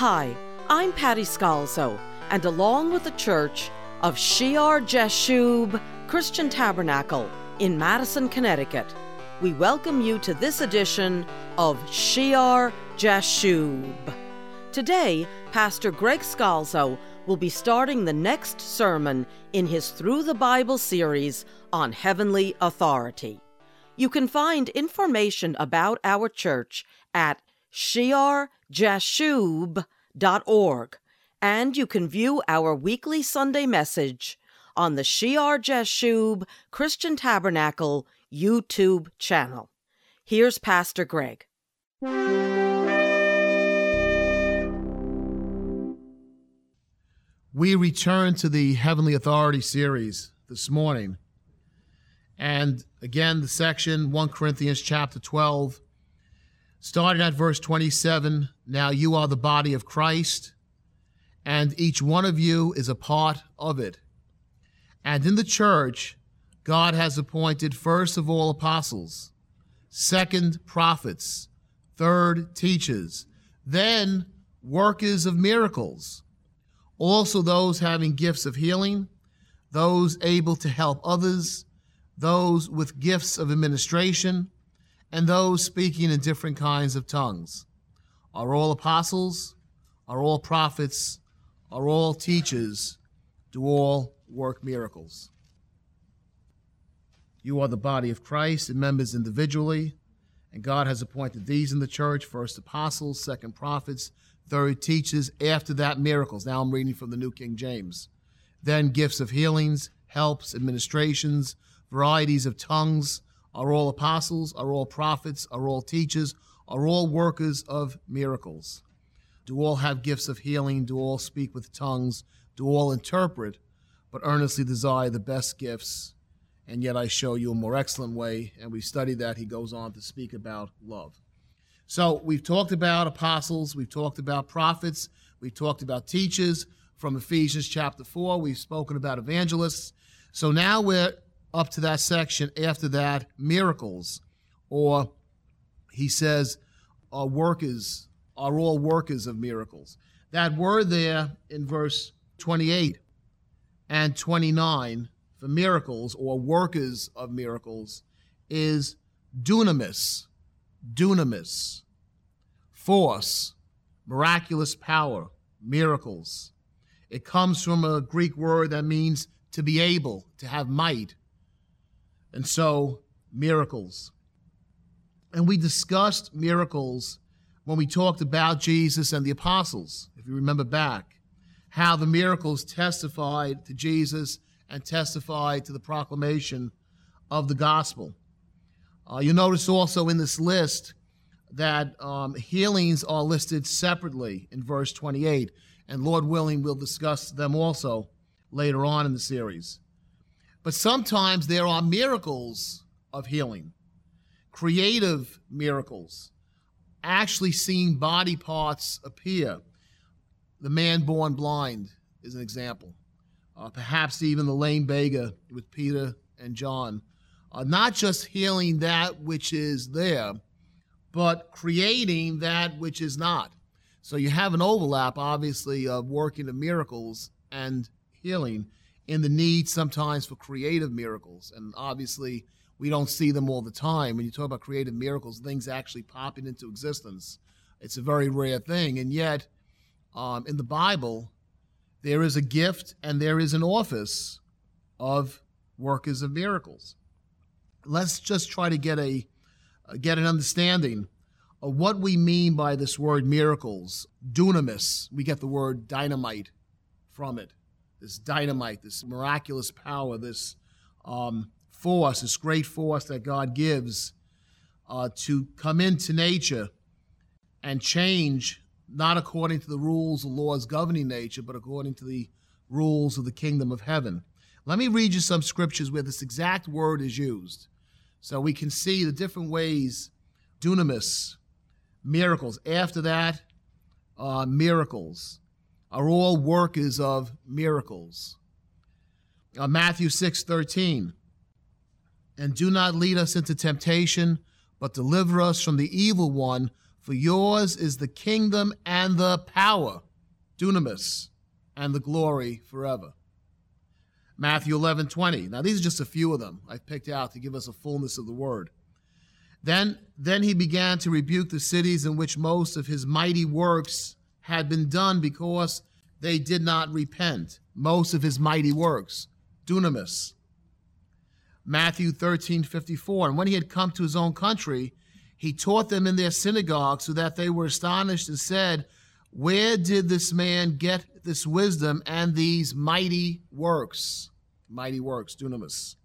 Hi, I'm Patty Scalzo, and along with the Church of Shear Jashub Christian Tabernacle in Madison, Connecticut, we welcome you to this edition of Shear Jashub. Today, Pastor Greg Scalzo will be starting the next sermon in his Through the Bible series on heavenly authority. You can find information about our church at shearjashub.org, and you can view our weekly Sunday message on the Shear Jashub Christian Tabernacle YouTube channel. Here's Pastor Greg. We return to the Heavenly Authority series this morning. And again, the section 1 Corinthians chapter 12, starting at verse 27 Now you are the body of Christ, and each one of you is a part of it. And in the church, God has appointed first of all apostles, second prophets, third teachers, then workers of miracles, also those having gifts of healing, those able to help others, those with gifts of administration, and those speaking in different kinds of tongues. Are all apostles? Are all prophets? Are all teachers? Do all work miracles? You are the body of Christ and members individually, and God has appointed these in the church first apostles, second prophets, third teachers, after that miracles. Now I'm reading from the New King James. Then gifts of healings, helps, administrations, varieties of tongues. Are all apostles? Are all prophets? Are all teachers? Are all workers of miracles? Do all have gifts of healing? Do all speak with tongues? Do all interpret? But earnestly desire the best gifts and yet I show you a more excellent way. And we study that. He goes on to speak about love. So we've talked about apostles, we've talked about prophets, we've talked about teachers from Ephesians chapter 4, we've spoken about evangelists. So now we're up to that section after that miracles, or he says, are workers, are all workers of miracles. That word there in verse 28 and 29 for miracles or workers of miracles is dunamis, dunamis, force, miraculous power, miracles. It comes from a Greek word that means to be able, to have might. And so, miracles. And we discussed miracles when we talked about Jesus and the apostles, if you remember back, how the miracles testified to Jesus and testified to the proclamation of the gospel. Uh, you notice also in this list that um, healings are listed separately in verse 28, and Lord willing, we'll discuss them also later on in the series. But sometimes there are miracles of healing, creative miracles, actually seeing body parts appear. The man born blind is an example uh, perhaps even the lame beggar with Peter and John. Uh, not just healing that which is there, but creating that which is not. So you have an overlap, obviously, of working of miracles and healing in the need sometimes for creative miracles. And obviously, we don't see them all the time. When you talk about creative miracles, things actually popping into existence, it's a very rare thing. And yet, um, in the Bible, there is a gift and there is an office of workers of miracles. Let's just try to get a uh, get an understanding of what we mean by this word miracles. Dunamis, we get the word dynamite from it. This dynamite, this miraculous power, this um, force, this great force that God gives uh, to come into nature and change not according to the rules or laws governing nature, but according to the rules of the kingdom of heaven. Let me read you some scriptures where this exact word is used so we can see the different ways dunamis, miracles. After that, uh, miracles are all workers of miracles. Uh, Matthew 6 13. And do not lead us into temptation, but deliver us from the evil one. For yours is the kingdom and the power, dunamis, and the glory forever. Matthew 11, 20. Now, these are just a few of them I've picked out to give us a fullness of the word. Then, then he began to rebuke the cities in which most of his mighty works had been done because they did not repent. Most of his mighty works. Dunamis. Matthew 13, 54. And when he had come to his own country, he taught them in their synagogue so that they were astonished and said, Where did this man get this wisdom and these mighty works? Mighty works, dunamis.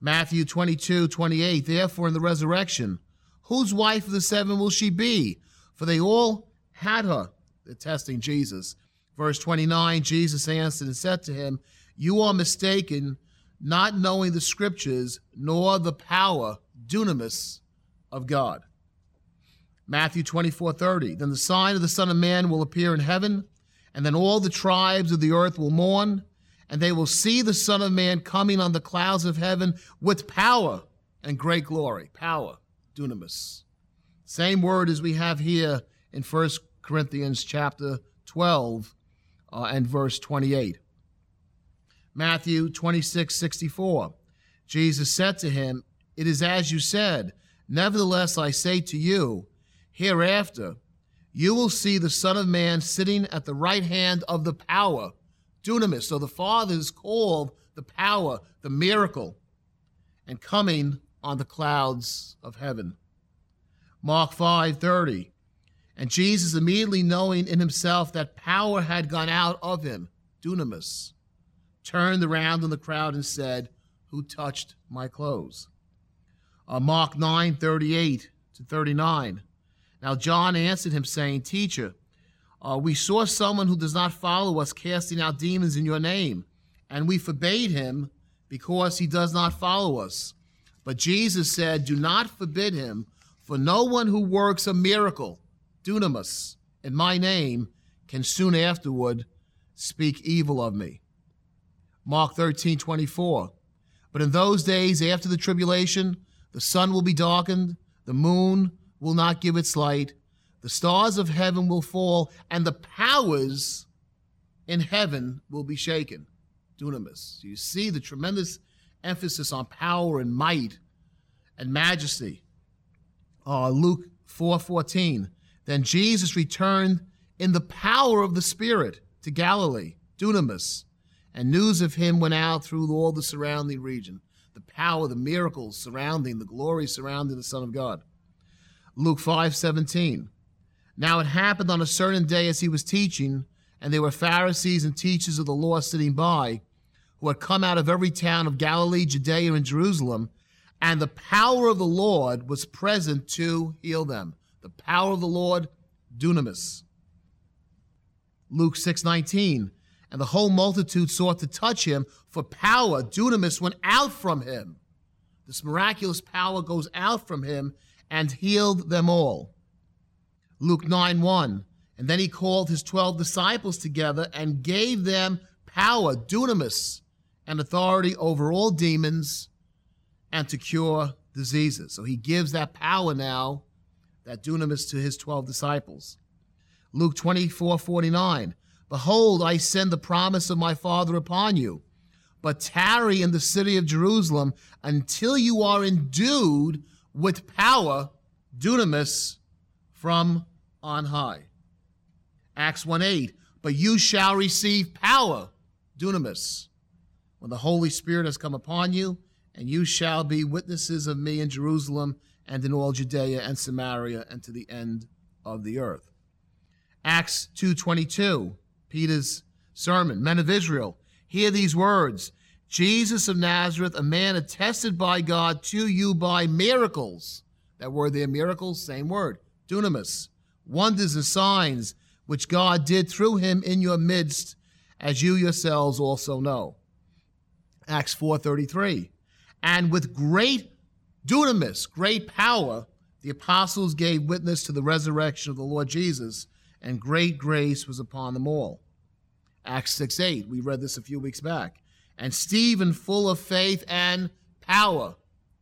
Matthew 22, 28. Therefore, in the resurrection, whose wife of the seven will she be? For they all had her. Testing Jesus. Verse 29 Jesus answered and said to him, You are mistaken, not knowing the scriptures, nor the power, dunamis, of God. Matthew 24 30. Then the sign of the Son of Man will appear in heaven, and then all the tribes of the earth will mourn, and they will see the Son of Man coming on the clouds of heaven with power and great glory. Power, dunamis. Same word as we have here in 1 Corinthians chapter 12 uh, and verse 28. Matthew 26 64. Jesus said to him, It is as you said. Nevertheless, I say to you, hereafter you will see the Son of Man sitting at the right hand of the power, dunamis. So the Father is called the power, the miracle, and coming on the clouds of heaven. Mark 5:30. And Jesus, immediately knowing in himself that power had gone out of him, dunamis, turned around in the crowd and said, Who touched my clothes? uh, Mark 9 38 to 39. Now John answered him, saying, Teacher, uh, we saw someone who does not follow us casting out demons in your name, and we forbade him because he does not follow us. But Jesus said, Do not forbid him, for no one who works a miracle, dunamis, in my name, can soon afterward speak evil of me. Mark 13 24. But in those days after the tribulation, the sun will be darkened, the moon will not give its light, the stars of heaven will fall, and the powers in heaven will be shaken. Dunamis. You see the tremendous emphasis on power and might and majesty. Uh, Luke 4:14. Then Jesus returned in the power of the Spirit to Galilee, Dunamis, and news of him went out through all the surrounding region the power, the miracles surrounding, the glory surrounding the Son of God. Luke 5 17. Now it happened on a certain day as he was teaching, and there were Pharisees and teachers of the law sitting by, who had come out of every town of Galilee, Judea, and Jerusalem, and the power of the Lord was present to heal them. The power of the Lord, dunamis. Luke 6 19 and the whole multitude sought to touch him, for power, dunamis, went out from him. This miraculous power goes out from him and healed them all. Luke 9 1. And then he called his 12 disciples together and gave them power, dunamis, and authority over all demons and to cure diseases. So he gives that power now, that dunamis, to his 12 disciples. Luke 24 49. Behold, I send the promise of my Father upon you. But tarry in the city of Jerusalem until you are endued with power, dunamis, from on high. Acts 1 8. But you shall receive power, dunamis, when the Holy Spirit has come upon you, and you shall be witnesses of me in Jerusalem and in all Judea and Samaria and to the end of the earth. Acts 2:22 Peter's sermon. Men of Israel, hear these words Jesus of Nazareth, a man attested by God to you by miracles. That word there, miracles, same word, dunamis, wonders and signs which God did through him in your midst, as you yourselves also know. Acts 4:33. And with great dunamis, great power, the apostles gave witness to the resurrection of the Lord Jesus, and great grace was upon them all. Acts 6 8. We read this a few weeks back. And Stephen, full of faith and power,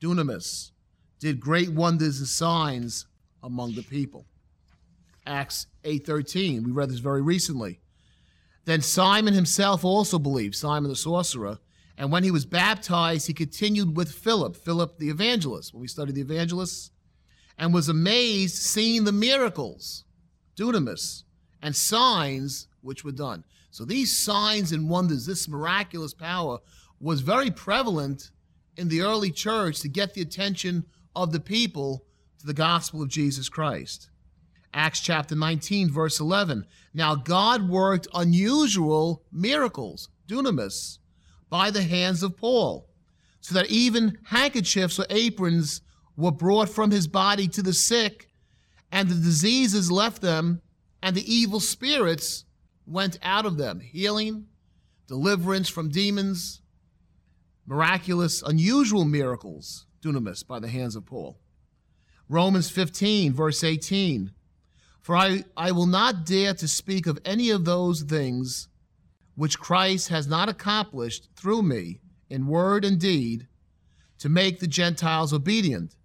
dunamis, did great wonders and signs among the people. Acts 8:13. We read this very recently. Then Simon himself also believed, Simon the sorcerer, and when he was baptized, he continued with Philip, Philip the evangelist, when we studied the evangelists, and was amazed seeing the miracles, dunamis, and signs which were done. So these signs and wonders, this miraculous power, was very prevalent in the early church to get the attention of the people to the gospel of Jesus Christ. Acts chapter 19, verse 11. Now God worked unusual miracles, dunamis, by the hands of Paul, so that even handkerchiefs or aprons were brought from his body to the sick, and the diseases left them, and the evil spirits went out of them. Healing, deliverance from demons, miraculous, unusual miracles, dunamis, by the hands of Paul. Romans 15, verse 18. For I, I will not dare to speak of any of those things which Christ has not accomplished through me in word and deed to make the Gentiles obedient.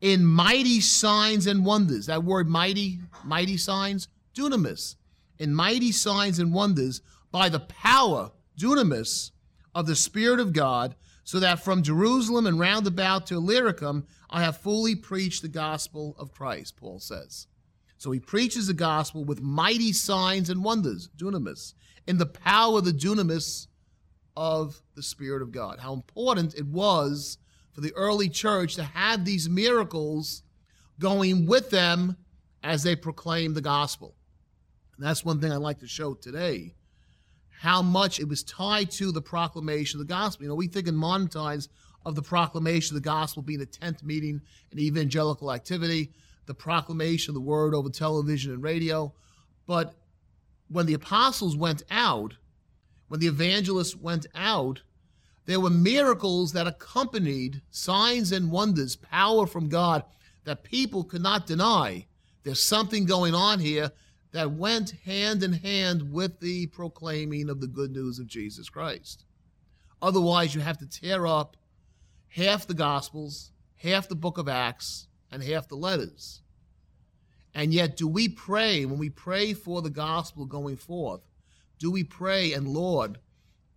In mighty signs and wonders, that word mighty, mighty signs, dunamis, in mighty signs and wonders by the power, dunamis, of the Spirit of God, so that from Jerusalem and round about to Illyricum I have fully preached the gospel of Christ, Paul says. So he preaches the gospel with mighty signs and wonders, dunamis, in the power of the dunamis of the Spirit of God. How important it was for the early church to have these miracles going with them as they proclaim the gospel. And that's one thing I'd like to show today how much it was tied to the proclamation of the gospel. You know, we think in modern times of the proclamation of the gospel being a tent meeting, an evangelical activity the proclamation of the word over television and radio. But when the apostles went out, when the evangelists went out, there were miracles that accompanied signs and wonders, power from God that people could not deny. There's something going on here that went hand in hand with the proclaiming of the good news of Jesus Christ. Otherwise, you have to tear up half the Gospels, half the book of Acts, and half the letters. And yet, do we pray when we pray for the gospel going forth? Do we pray and Lord,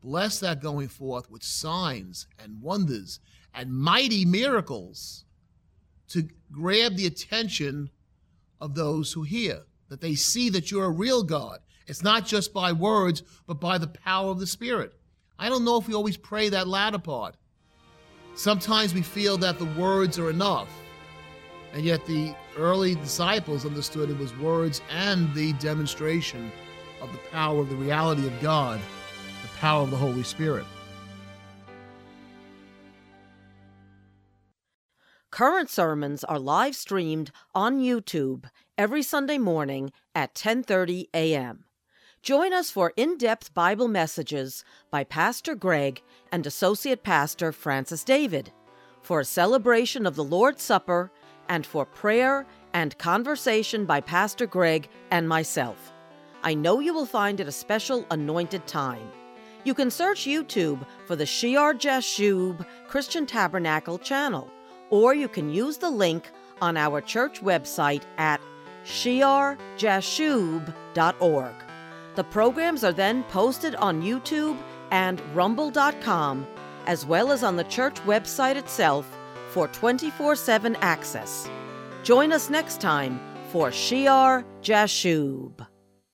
bless that going forth with signs and wonders and mighty miracles to grab the attention of those who hear, that they see that you're a real God. It's not just by words, but by the power of the Spirit. I don't know if we always pray that latter part. Sometimes we feel that the words are enough. And yet the early disciples understood it was words and the demonstration of the power of the reality of God, the power of the Holy Spirit. Current sermons are live streamed on YouTube every Sunday morning at 10:30 a.m. Join us for in-depth Bible messages by Pastor Greg and Associate Pastor Francis David, for a celebration of the Lord's Supper and for prayer and conversation by Pastor Greg and myself. I know you will find it a special anointed time. You can search YouTube for the Shear Jashub Christian Tabernacle channel, or you can use the link on our church website at shearjashub.org. The programs are then posted on YouTube and rumble.com, as well as on the church website itself for 24 7 access. Join us next time for Shear Jashub.